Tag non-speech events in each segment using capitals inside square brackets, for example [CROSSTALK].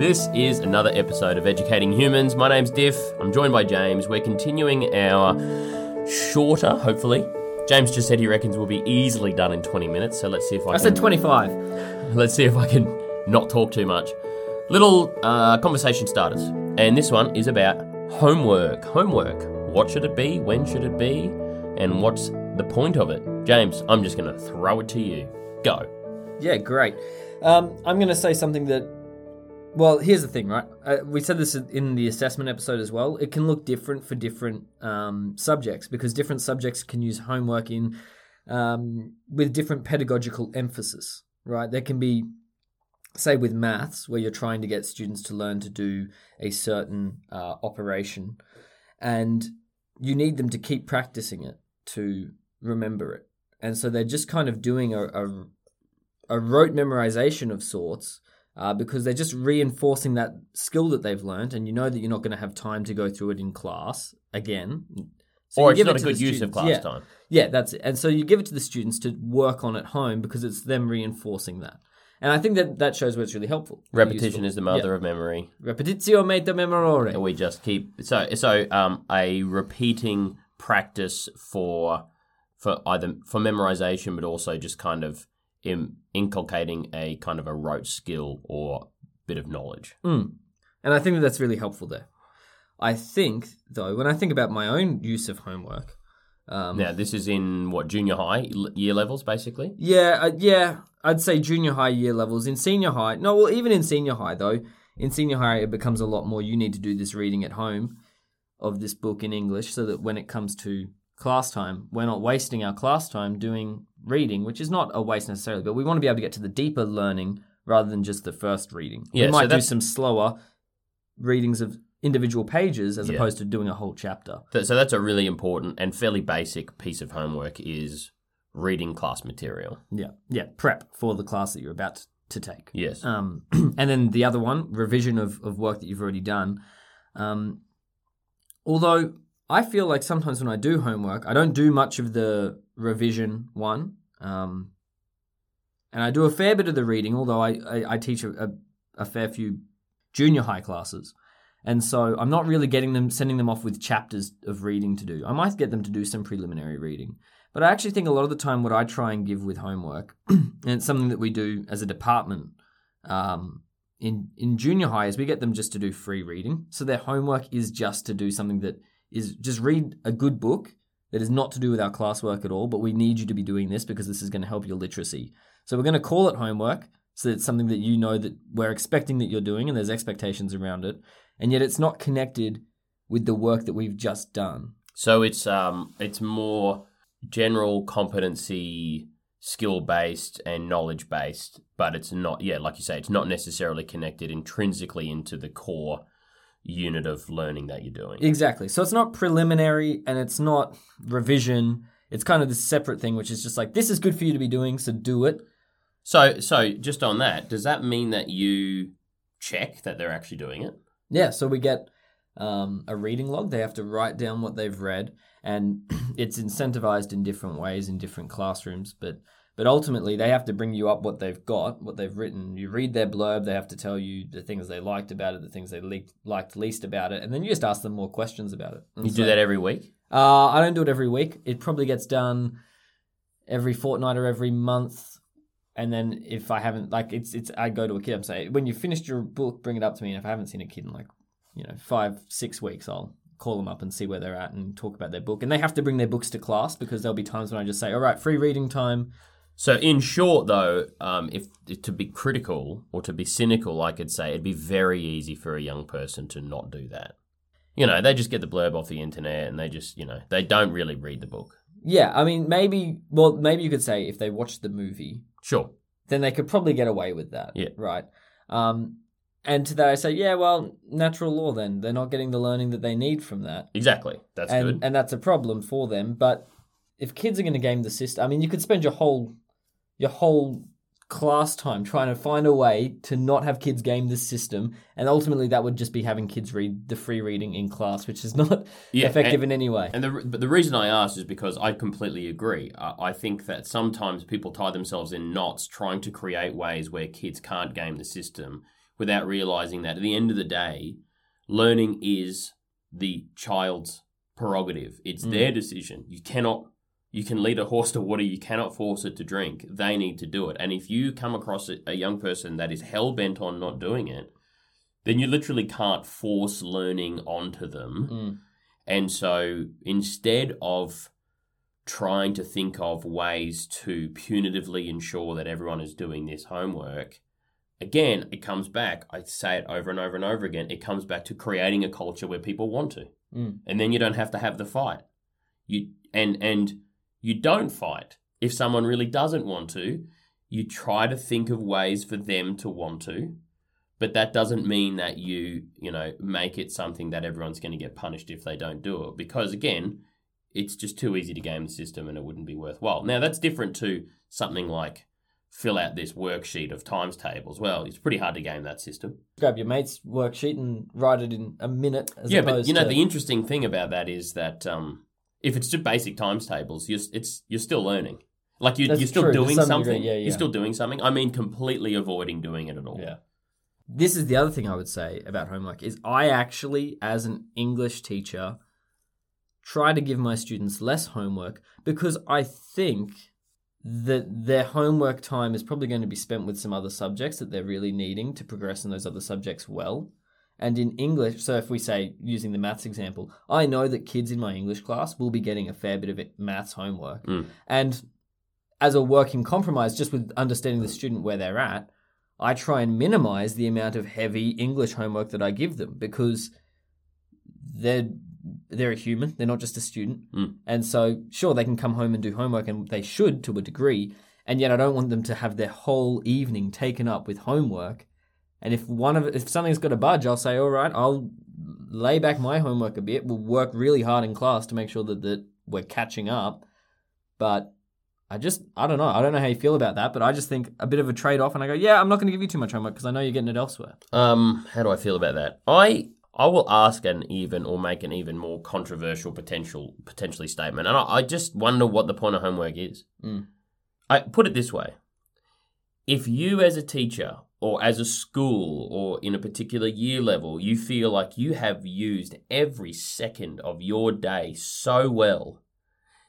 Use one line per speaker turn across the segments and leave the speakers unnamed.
This is another episode of Educating Humans. My name's Difff. I'm joined by James. We're continuing our shorter, hopefully. James just said he reckons we'll be easily done in 20 minutes, so let's see if I, can
I
can
said 25.
let's see if I can not talk too much. Little uh, conversation starters. And this one is about homework. Homework. What should it be? When should it be? And what's the point of it? James, I'm just going to throw it to you. Go.
Yeah, great. Um, I'm going to say something that. Well, here's the thing, right? Uh, we said this in the assessment episode as well. It can look different for different um, subjects because different subjects can use homework in um, with different pedagogical emphasis, right? There can be, say, with maths, where you're trying to get students to learn to do a certain uh, operation, and you need them to keep practicing it to remember it. And so they're just kind of doing a, a, a rote memorization of sorts uh, because they're just reinforcing that skill that they've learned. And you know that you're not going to have time to go through it in class again. So
or
you
it's
give
not
it
a good use of class
yeah.
time.
Yeah, that's it. And so you give it to the students to work on at home because it's them reinforcing that. And I think that that shows where it's really helpful.
Repetition is the mother
Yeah.
of memory.
Repetitio mater memoriae.
We just keep so so um a repeating practice for for either for memorization, but also just kind of in, inculcating a kind of a rote skill or bit of knowledge.
Mm. And I think that that's really helpful there. I think, though, when I think about my own use of homework, um,
Now, this is in what junior high year levels, basically.
yeah, uh, yeah, I'd say junior high year levels. In senior high, no, well, even in senior high, though, in senior high, it becomes a lot more. You need to do this reading at home of this book in English so that when it comes to class time, we're not wasting our class time doing reading, which is not a waste necessarily, but we want to be able to get to the deeper learning rather than just the first reading.
Yeah,
we
so
might do some slower readings of individual pages as
Yeah.
opposed to doing a whole chapter.
So that's a really important and fairly basic piece of homework is reading class material.
Yeah, yeah, prep for the class that you're about to take.
Yes.
Um, [CLEARS THROAT] and then the other one, revision of, of work that you've already done. Um, although I feel like sometimes when I do homework, I don't do much of the revision one. Um, and I do a fair bit of the reading, although I, I, I teach a, a, a fair few junior high classes. And so I'm not really getting them, sending them off with chapters of reading to do. I might get them to do some preliminary reading. But I actually think a lot of the time, what I try and give with homework, [CLEARS THROAT] and it's something that we do as a department um, in in junior high, is we get them just to do free reading. So their homework is just to do something that is just read a good book that is not to do with our classwork at all. But we need you to be doing this because this is going to help your literacy. So we're going to call it homework. So it's something that you know that we're expecting that you're doing, and there's expectations around it, and yet it's not connected with the work that we've just done.
So it's um it's more general competency skill based and knowledge based, but it's not yeah, like you say, it's not necessarily connected intrinsically into the core unit of learning that you're doing.
Exactly. So it's not preliminary and it's not revision. It's kind of this separate thing, which is just like, this is good for you to be doing, so do it.
So so just on that, does that mean that you check that they're actually doing it?
Yeah, so we get um, a reading log. They have to write down what they've read, and [CLEARS THROAT] it's incentivized in different ways in different classrooms. But but ultimately, they have to bring you up what they've got, what they've written. You read their blurb. They have to tell you the things they liked about it, the things they le- liked least about it, and then you just ask them more questions about it. And
You do that every week?
Uh, I don't do it every week. It probably gets done every fortnight or every month. And then if I haven't, like, it's it's I go to a kid. I'm saying when you finished your book, bring it up to me. And if I haven't seen a kid in like, you know, five six weeks, I'll call them up and see where they're at and talk about their book. And they have to bring their books to class because there'll be times when I just say, all right, free reading time.
So, in short, though, um, if to be critical or to be cynical, I could say it'd be very easy for a young person to not do that. You know, they just get the blurb off the internet and they just, you know, they don't really read the book.
Yeah, I mean, maybe. Well, maybe you could say if they watched the movie,
Sure.
then they could probably get away with that.
Yeah.
Right. Um, and to that I say, yeah, well, natural law. Then they're not getting the learning that they need from that.
Exactly. That's
and
good.
and that's a problem for them. But if kids are going to game the system, I mean, you could spend your whole your whole class time trying to find a way to not have kids game this system, and ultimately that would just be having kids read the free reading in class, which is not [LAUGHS]
Yeah,
effective
and-
in any way.
And the but the reason I asked is because I completely agree. I, I think that sometimes people tie themselves in knots trying to create ways where kids can't game the system without realizing that at the end of the day, learning is the child's prerogative. It's
Mm.
their decision. You cannot you can lead a horse to water, you cannot force it to drink. They need to do it. And if you come across a, young person that is hell bent on not doing it, then you literally can't force learning onto them.
Mm.
And so instead of trying to think of ways to punitively ensure that everyone is doing this homework, again, it comes back, I say it over and over and over again, it comes back to creating a culture where people want to.
Mm.
And then you don't have to have the fight. You and and you don't fight. If someone really doesn't want to, you try to think of ways for them to want to. But that doesn't mean that you, you know, make it something that everyone's going to get punished if they don't do it. Because again, it's just too easy to game the system and it wouldn't be worthwhile. Now, that's different to something like fill out this worksheet of times tables. Well, it's pretty hard to game that system.
Grab your mate's worksheet and write it in a minute. As
yeah, but you know
to,
the interesting thing about that is that um, if it's just basic times tables, you're it's you're still learning. Like you,
That's
you're still
true,
doing
some
something.
degree, yeah, yeah.
You're still doing something. I mean, completely avoiding doing it at all.
Yeah. This is the other thing I would say about homework is I actually, as an English teacher, try to give my students less homework because I think that their homework time is probably going to be spent with some other subjects that they're really needing to progress in those other subjects well. And in English, so if we say using the maths example, I know that kids in my English class will be getting a fair bit of it, maths homework.
Mm.
And as a working compromise, just with understanding the student where they're at, I try and minimize the amount of heavy English homework that I give them because they're they're a human, they're not just a student.
Mm.
And so sure they can come home and do homework and they should to a degree, and yet I don't want them to have their whole evening taken up with homework. And if one of if something's got to budge, I'll say, "All right, I'll lay back my homework a bit. We'll work really hard in class to make sure that, that we're catching up." But I just, I don't know. I don't know how you feel about that, but I just think a bit of a trade off. And I go, yeah, I'm not going to give you too much homework because I know you're getting it elsewhere.
Um, how do I feel about that? I I will ask an even or make an even more controversial potential potentially statement, and I, I just wonder what the point of homework is.
Mm.
I put it this way: if you, as a teacher or as a school or in a particular year level, you feel like you have used every second of your day so well,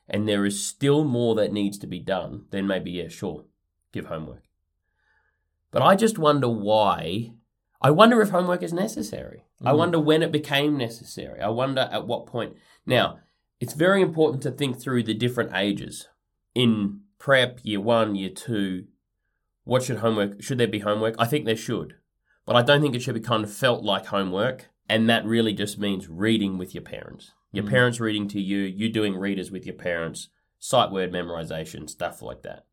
and there is still more that needs to be done, then maybe yeah, sure, give homework. But I just wonder why I wonder if homework is necessary. I
Mm.
wonder when it became necessary. I wonder at what point. Now, it's very important to think through the different ages. In prep, year one, year two, what should homework, should there be homework? I think there should. But I don't think it should be kind of felt like homework. And that really just means reading with your parents. Your
Mm.
parents reading to you, you doing readers with your parents, sight word memorization, stuff like that.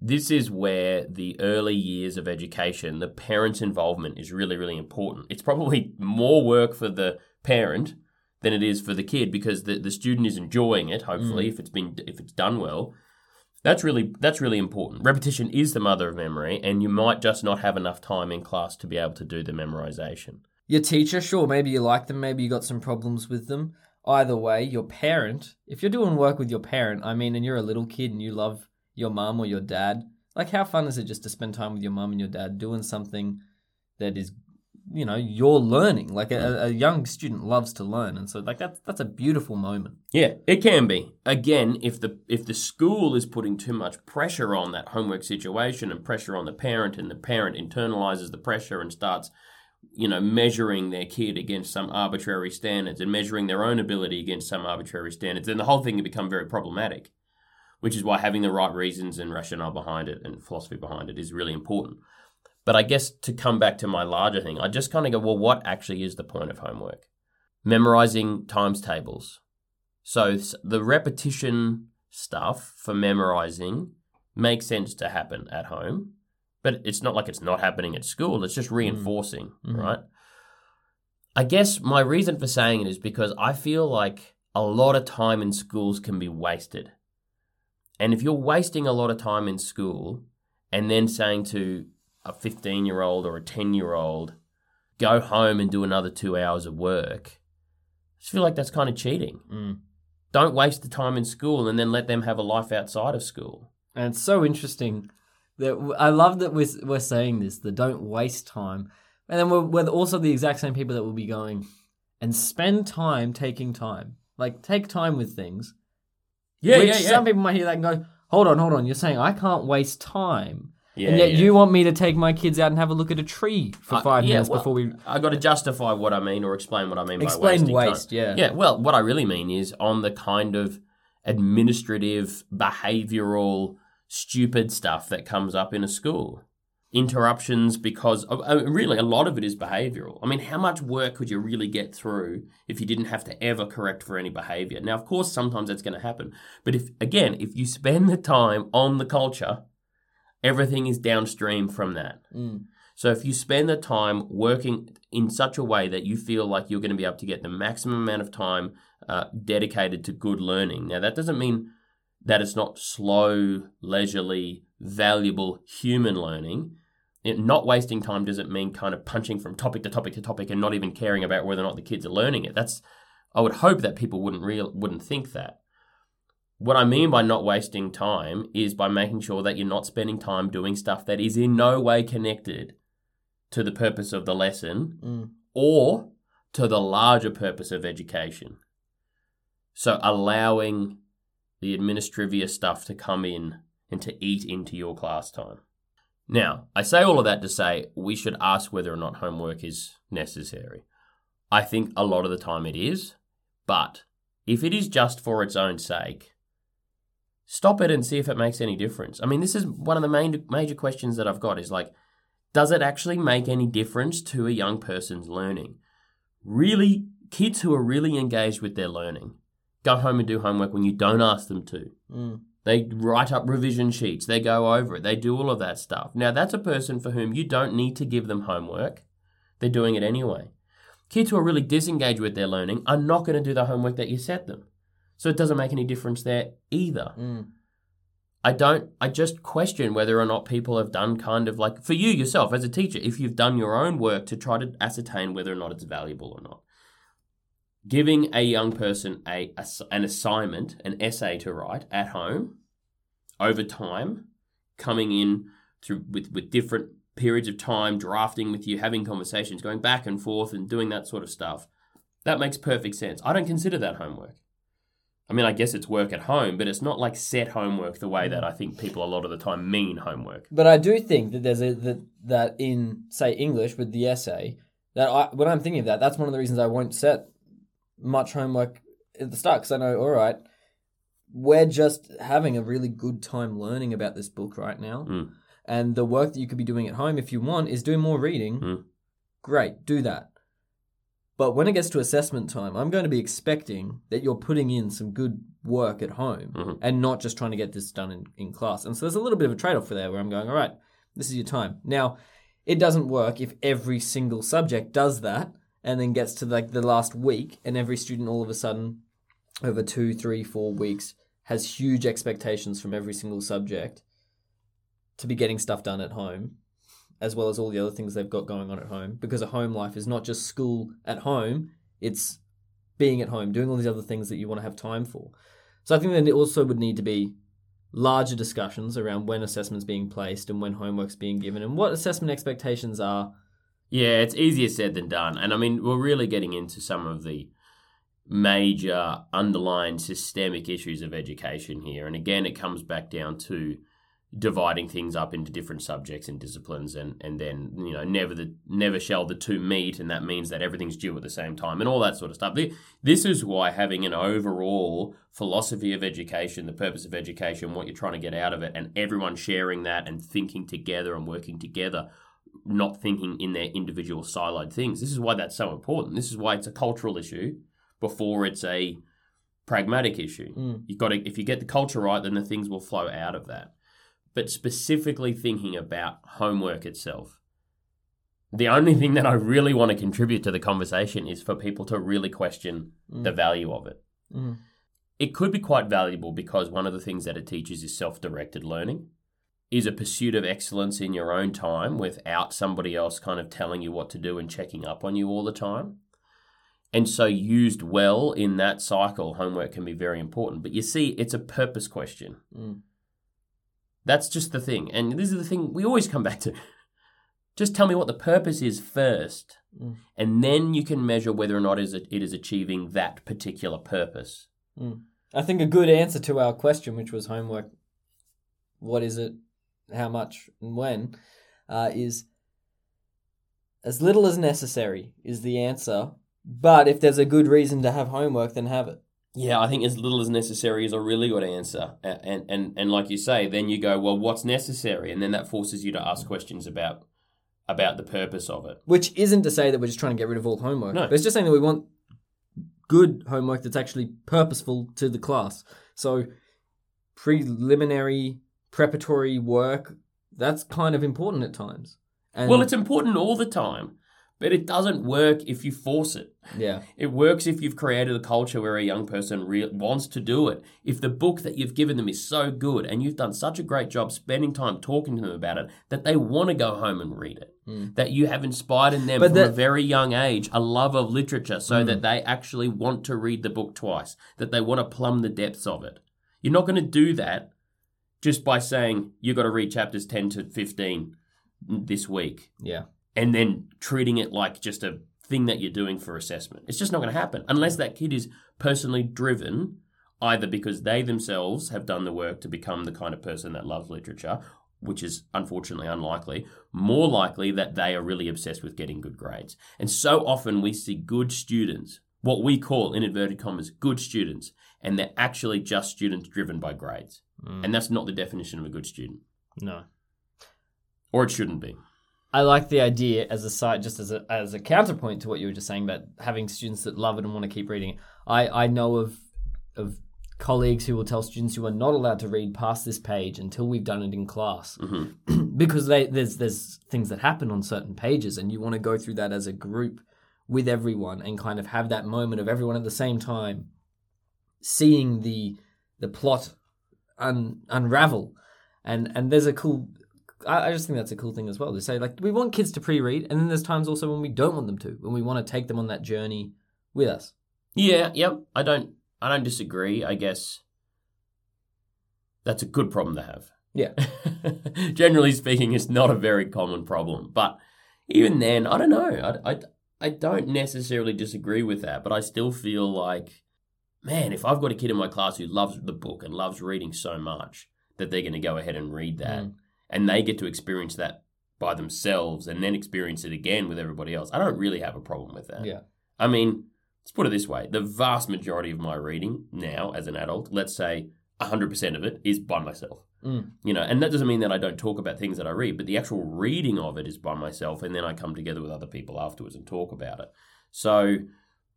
This is where the early years of education, the parent's involvement is really, really important. It's probably more work for the parent than it is for the kid because the, the student is enjoying it, hopefully, if it's been if it's done well. That's really that's really important. Repetition is the mother of memory, and you might just not have enough time in class to be able to do the memorization.
Your teacher, sure, maybe you like them, maybe you got some problems with them. Either way, your parent, if you're doing work with your parent, I mean, and you're a little kid and you love your mum or your dad, like how fun is it just to spend time with your mum and your dad doing something that is, you know, you're learning? Like mm. a, a young student loves to learn, and so like that's that's a beautiful moment.
Yeah, it can be. Again, if the if the school is putting too much pressure on that homework situation and pressure on the parent and the parent internalizes the pressure and starts you know measuring their kid against some arbitrary standards and measuring their own ability against some arbitrary standards, then the whole thing can become very problematic. Which is why having the right reasons and rationale behind it and philosophy behind it is really important. But I guess to come back to my larger thing, I just kind of go, well, what actually is the point of homework? Memorizing times tables. So the repetition stuff for memorizing makes sense to happen at home, but it's not like it's not happening at school. It's just reinforcing,
Mhm.
right? I guess my reason for saying it is because I feel like a lot of time in schools can be wasted. And if you're wasting a lot of time in school and then saying to a 15 year old or a 10 year old, go home and do another two hours of work, I just feel like that's kind of cheating.
Mm.
Don't waste the time in school and then let them have a life outside of school.
And it's so interesting that I love that we're, we're saying this, that don't waste time. And then we're, we're also the exact same people that will be going and spend time taking time. Like, take time with things.
Yeah,
which
yeah, yeah.
Some people might hear that and go, hold on, hold on. You're saying I can't waste time.
Yeah
and yet
yeah.
you want me to take my kids out and have a look at a tree for
Uh,
five
yeah,
minutes
well,
before we.
I got to justify what I mean or explain what I mean by
Explain
wasting
waste,
time.
yeah.
Yeah, well, what I really mean is on the kind of administrative, behavioral, stupid stuff that comes up in a school. Interruptions because uh, really a lot of it is behavioral. I mean, how much work could you really get through if you didn't have to ever correct for any behavior? Now, of course, sometimes that's going to happen. But if, again, if you spend the time on the culture, everything is downstream from that.
Mm.
So if you spend the time working in such a way that you feel like you're going to be able to get the maximum amount of time uh, dedicated to good learning, now that doesn't mean that it's not slow, leisurely, valuable human learning. It, not wasting time doesn't mean kind of punching from topic to topic to topic and not even caring about whether or not the kids are learning it. That's I would hope that people wouldn't real wouldn't think that. What I mean by not wasting time is by making sure that you're not spending time doing stuff that is in no way connected to the purpose of the lesson
Mm.
or to the larger purpose of education. So allowing the administrivia stuff to come in and to eat into your class time. Now, I say all of that to say we should ask whether or not homework is necessary. I think a lot of the time it is, but if it is just for its own sake, stop it and see if it makes any difference. I mean, this is one of the main major questions that I've got is like, does it actually make any difference to a young person's learning? Really, kids who are really engaged with their learning go home and do homework when you don't ask them to.
Mm.
They write up revision sheets, they go over it, they do all of that stuff. Now, that's a person for whom you don't need to give them homework, they're doing it anyway. Kids who are really disengaged with their learning are not going to do the homework that you set them. So it doesn't make any difference there either.
Mm.
I don't, I just question whether or not people have done kind of like, for you yourself as a teacher, if you've done your own work to try to ascertain whether or not it's valuable or not. Giving a young person a, a an assignment, an essay to write at home over time, coming in through with, with different periods of time, drafting with you, having conversations, going back and forth and doing that sort of stuff. That makes perfect sense. I don't consider that homework. I mean, I guess it's work at home, but it's not like set homework the way that I think people a lot of the time mean homework.
But I do think that there's a that, that in say English with the essay that I when I'm thinking of that, that's one of the reasons I won't set much homework at the start because I know all right, we're just having a really good time learning about this book right now,
Mm.
and the work that you could be doing at home if you want is doing more reading.
Mm.
Great, do that. But when it gets to assessment time, I'm going to be expecting that you're putting in some good work at home
Mhm.
and not just trying to get this done in, in class. And so there's a little bit of a trade off for there where I'm going, all right, this is your time. Now, it doesn't work if every single subject does that and then gets to like the last week and every student all of a sudden over two, three, four weeks has huge expectations from every single subject to be getting stuff done at home as well as all the other things they've got going on at home because a home life is not just school at home it's being at home doing all these other things that you want to have time for so i think that it also would need to be larger discussions around when assessment's being placed and when homework's being given and what assessment expectations are
Yeah, it's easier said than done. And I mean, we're really getting into some of the major underlying systemic issues of education here. And again, it comes back down to dividing things up into different subjects and disciplines and, and then, you know, never the never shall the two meet and that means that everything's due at the same time and all that sort of stuff. This is why having an overall philosophy of education, the purpose of education, what you're trying to get out of it, and everyone sharing that and thinking together and working together not thinking in their individual siloed things. This is why that's so important. This is why it's a cultural issue before it's a pragmatic issue.
Mm.
You've got to, if you get the culture right, then the things will flow out of that. But specifically thinking about homework itself, the only thing that I really want to contribute to the conversation is for people to really question the value of it.
Mm.
It could be quite valuable because one of the things that it teaches is self directed learning is a pursuit of excellence in your own time without somebody else kind of telling you what to do and checking up on you all the time. And so, used well in that cycle, homework can be very important. But you see, it's a purpose question.
Mm.
That's just the thing. And this is the thing we always come back to. Just tell me what the purpose is first,
Mm.
and then you can measure whether or not is it it is achieving that particular purpose.
I think a good answer to our question, which was homework, what is it, how much, and when, uh, is as little as necessary is the answer. But if there's a good reason to have homework, then have it.
Yeah, I think as little as necessary is a really good answer. And, and and like you say, then you go, well, what's necessary? And then that forces you to ask questions about about the purpose of it.
Which isn't to say that we're just trying to get rid of all homework.
No.
But it's just saying that we want good homework that's actually purposeful to the class. So preliminary, preparatory work, that's kind of important at times. And
Well, it's important all the time, but it doesn't work if you force it.
yeah. [LAUGHS]
It works if you've created a culture where a young person re- wants to do it. If the book that you've given them is so good and you've done such a great job spending time talking to them about it that they want to go home and read it. Hmm. That you have inspired in them
But
from a very young age a love of literature so that hmm. they actually want to read the book twice, that they want to plumb the depths of it. You're not going to do that just by saying you've got to read chapters 10 to 15 this week
Yeah.
And then treating it like just a thing that you're doing for assessment. It's just not going to happen unless that kid is personally driven, either because they themselves have done the work to become the kind of person that loves literature, which is unfortunately unlikely, more likely that they are really obsessed with getting good grades. And so often we see good students, what we call in inverted commas, good students, and they're actually just students driven by grades. Mm. And that's not the definition of a good student,
No.
or it shouldn't be.
I like the idea as a site, just as a as a counterpoint to what you were just saying about having students that love it and want to keep reading. I I know of of colleagues who will tell students you are not allowed to read past this page until we've done it in class, mm-hmm. [CLEARS THROAT] because they, there's there's things that happen on certain pages, and you want to go through that as a group with everyone and kind of have that moment of everyone at the same time seeing the the plot un, unravel. And and there's a cool I, I just think that's a cool thing as well to say like we want kids to pre-read and then there's times also when we don't want them to when we want to take them on that journey with us
Yeah, yep. I don't I don't disagree. I guess that's a good problem to have.
yeah [LAUGHS]
Generally speaking, it's not a very common problem. But even then, I don't know. I, I, I don't necessarily disagree with that, but I still feel like, man, if I've got a kid in my class who loves the book and loves reading so much that they're going to go ahead and read that
Mm.
And they get to experience that by themselves and then experience it again with everybody else, I don't really have a problem with that.
yeah
I mean, let's put it this way the vast majority of my reading now as an adult, let's say 100% of it, is by myself.
Mm.
You know, and that doesn't mean that I don't talk about things that I read, but the actual reading of it is by myself, and then I come together with other people afterwards and talk about it. So,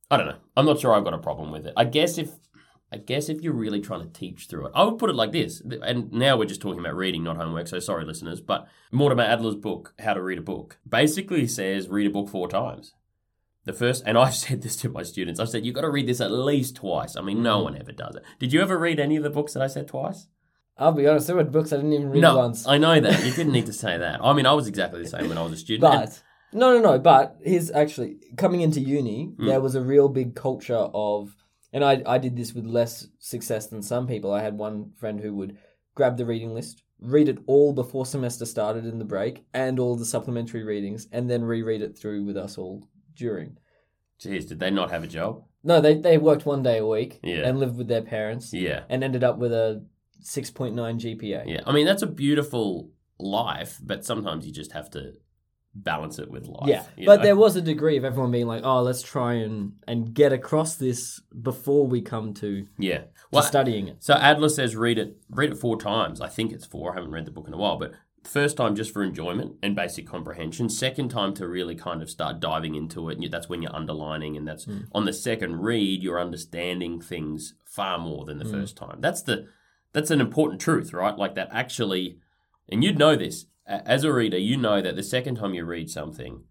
I don't know. I'm not sure I've got a problem with it. I guess if. I guess if you're really trying to teach through it, I would put it like this. And now we're just talking about reading, not homework. So sorry, listeners. But Mortimer Adler's book, How to Read a Book, basically says read a book four times. The first, and [LAUGHS] I've said this to my students. I've said you've got to read this at least twice. I mean, no one ever does it. Did you ever read any of the books that I said twice?
I'll be honest there were books I didn't even read
no,
once
I know that. You didn't need to [LAUGHS] say that. I mean, I was exactly the same when I was a student. and-
but no no no but here's actually coming into uni
Mm.
there was a real big culture of and I, I did this with less success than some people i had one friend who would grab the reading list read it all before semester started in the break and all the supplementary readings and then reread it through with us all during
Jeez, did they not have a job?
no they, they worked one day a week
Yeah.
and lived with their parents
Yeah.
and ended up with a 6.9 gpa
Yeah. I mean, that's a beautiful life, but sometimes you just have to balance it with life.
Yeah, but
know?
there was a degree of everyone being like, "Oh, let's try and and get across this before we come to,
Yeah.
to
Well,
studying it."
So Adler says read it read it four times. I think it's four. I haven't read the book in a while, but first time just for enjoyment and basic comprehension. Second time to really kind of start diving into it, and that's when you're underlining, and that's hmm. on the second read you're understanding things far more than the hmm. first time. That's the that's an important truth, right? Like that actually, and you'd know this as a reader. You know that the second time you read something,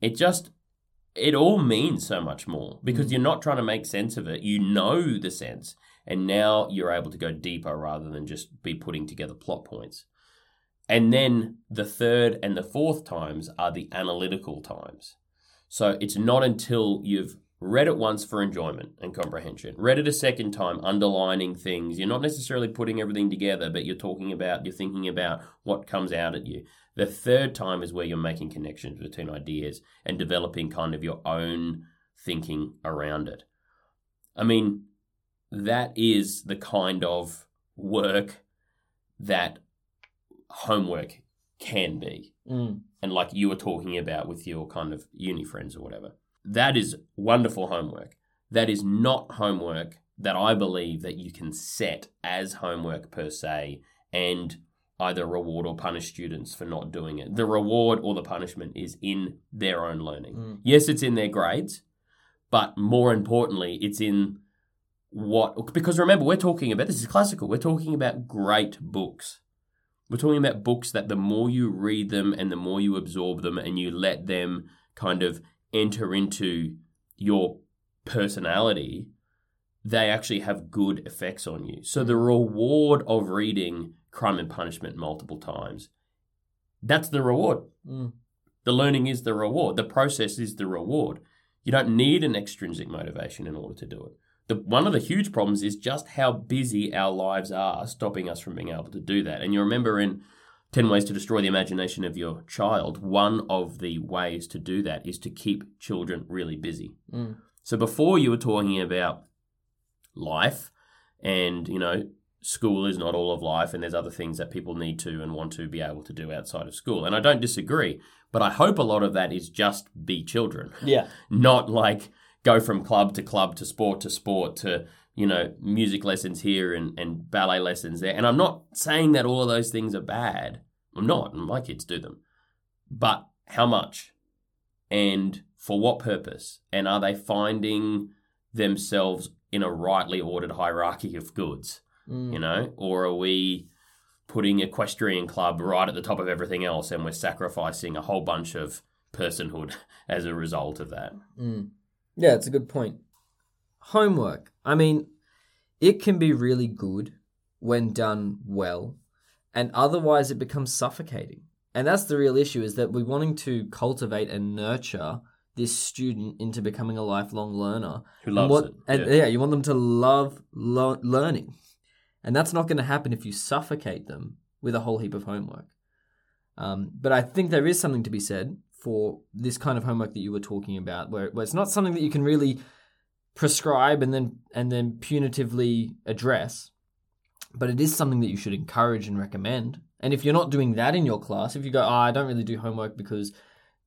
it just it all means so much more because mm. you're not trying to make sense of it. You know the sense, and now you're able to go deeper rather than just be putting together plot points. And then the third and the fourth times are the analytical times. So it's not until you've read it once for enjoyment and comprehension, read it a second time, underlining things. You're not necessarily putting everything together, but you're talking about, you're thinking about what comes out at you. The third time is where you're making connections between ideas and developing kind of your own thinking around it. I mean, that is the kind of work that homework can be.
Mm.
And like you were talking about with your kind of uni friends or whatever. That is wonderful homework. That is not homework that I believe that you can set as homework per se and either reward or punish students for not doing it. The reward or the punishment is in their own learning.
Mm.
Yes, it's in their grades, but more importantly, it's in what because remember we're talking about this is classical. We're talking about great books. We're talking about books that the more you read them and the more you absorb them and you let them kind of enter into your personality, they actually have good effects on you. So the reward of reading Crime and Punishment multiple times, that's the reward.
Mm.
The learning is the reward. The process is the reward. You don't need an extrinsic motivation in order to do it. The, one of the huge problems is just how busy our lives are, stopping us from being able to do that. And you remember in 10 Ways to Destroy the Imagination of Your Child, one of the ways to do that is to keep children really busy.
Mm.
So before you were talking about life and, you know, school is not all of life and there's other things that people need to and want to be able to do outside of school. And I don't disagree, but I hope a lot of that is just be children,
Yeah. [LAUGHS]
not like go from club to club to sport to sport to, you know, music lessons here and, and ballet lessons there. And I'm not saying that all of those things are bad. I'm not. My kids do them. But how much? And for what purpose? And are they finding themselves in a rightly ordered hierarchy of goods?
Mm.
You know? Or are we putting equestrian club right at the top of everything else and we're sacrificing a whole bunch of personhood [LAUGHS] as a result of that?
Mm. Yeah, it's a good point. Homework. I mean, it can be really good when done well, and otherwise it becomes suffocating. And that's the real issue is that we're wanting to cultivate and nurture this student into becoming a lifelong learner.
Who
And
loves
what-
it?
And
Yeah.
yeah. you want them to love lo- learning. And that's not going to happen if you suffocate them with a whole heap of homework. Um, but I think there is something to be said for this kind of homework that you were talking about, where, where it's not something that you can really prescribe and then and then punitively address, but it is something that you should encourage and recommend. And if you're not doing that in your class, if you go, oh, I don't really do homework because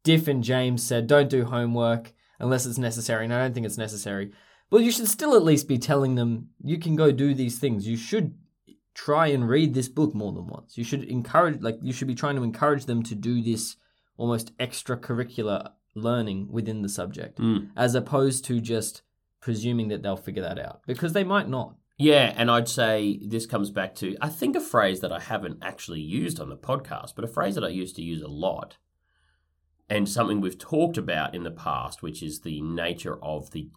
Difff and James said don't do homework unless it's necessary, and I don't think it's necessary. Well, you should still at least be telling them you can go do these things. You should try and read this book more than once. You should encourage, like, you should be trying to encourage them to do this almost extracurricular learning within the subject,
Mm.
as opposed to just presuming that they'll figure that out because they might not.
Yeah, and I'd say this comes back to I think a phrase that I haven't actually used on the podcast, but a phrase that I used to use a lot, and something we've talked about in the past, which is the nature of the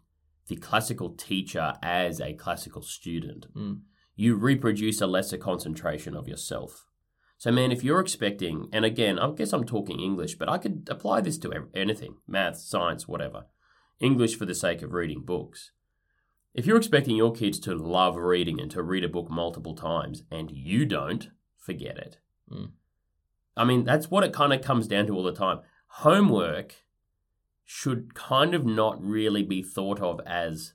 the classical teacher as a classical student.
Mm.
You reproduce a lesser concentration of yourself. So, man, if you're expecting, and again, I guess I'm talking English, but I could apply this to anything math, science, whatever. English for the sake of reading books. If you're expecting your kids to love reading and to read a book multiple times and you don't, forget it.
Mm.
I mean, that's what it kind of comes down to all the time. Homework should kind of not really be thought of as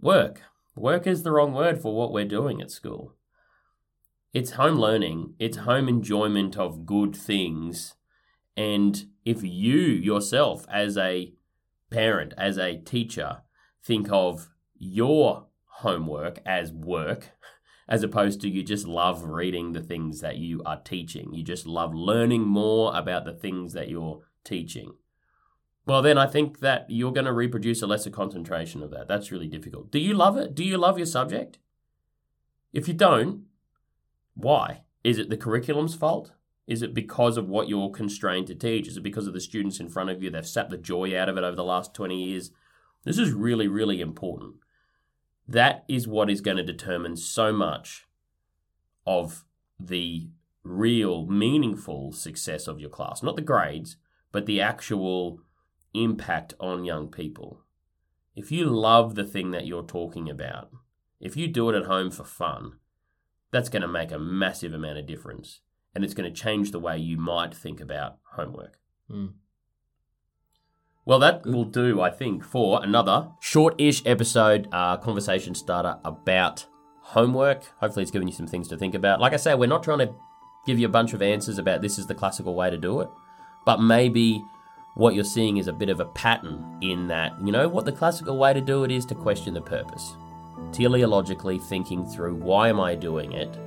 work. Work is the wrong word for what we're doing at school. It's home learning, it's home enjoyment of good things. And if you yourself, as a parent, as a teacher, think of your homework as work, [LAUGHS] as opposed to you just love reading the things that you are teaching, you just love learning more about the things that you're teaching. Well, then I think that you're going to reproduce a lesser concentration of that. That's really difficult. Do you love it? Do you love your subject? If you don't, why? Is it the curriculum's fault? Is it because of what you're constrained to teach? Is it because of the students in front of you? They've sapped the joy out of it over the last 20 years. This is really, really important. That is what is going to determine so much of the real, meaningful success of your class. Not the grades, but the actual impact on young people. If you love the thing that you're talking about, if you do it at home for fun, that's going to make a massive amount of difference. And it's going to change the way you might think about homework.
Mm.
Well, that will do, I think, for another short-ish episode uh, conversation starter about homework. Hopefully, it's given you some things to think about. Like I say, we're not trying to give you a bunch of answers about this is the classical way to do it, but maybe what you're seeing is a bit of a pattern in that, you know, what the classical way to do it is to question the purpose. Teleologically thinking through why am I doing it?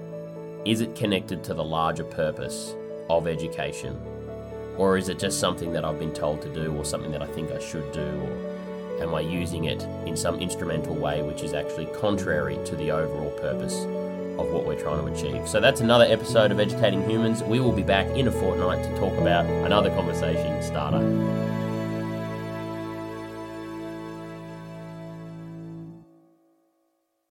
Is it connected to the larger purpose of education? Or is it just something that I've been told to do or something that I think I should do? Or am I using it in some instrumental way which is actually contrary to the overall purpose of what we're trying to achieve? So that's another episode of Educating Humans. We will be back in a fortnight to talk about another conversation starter.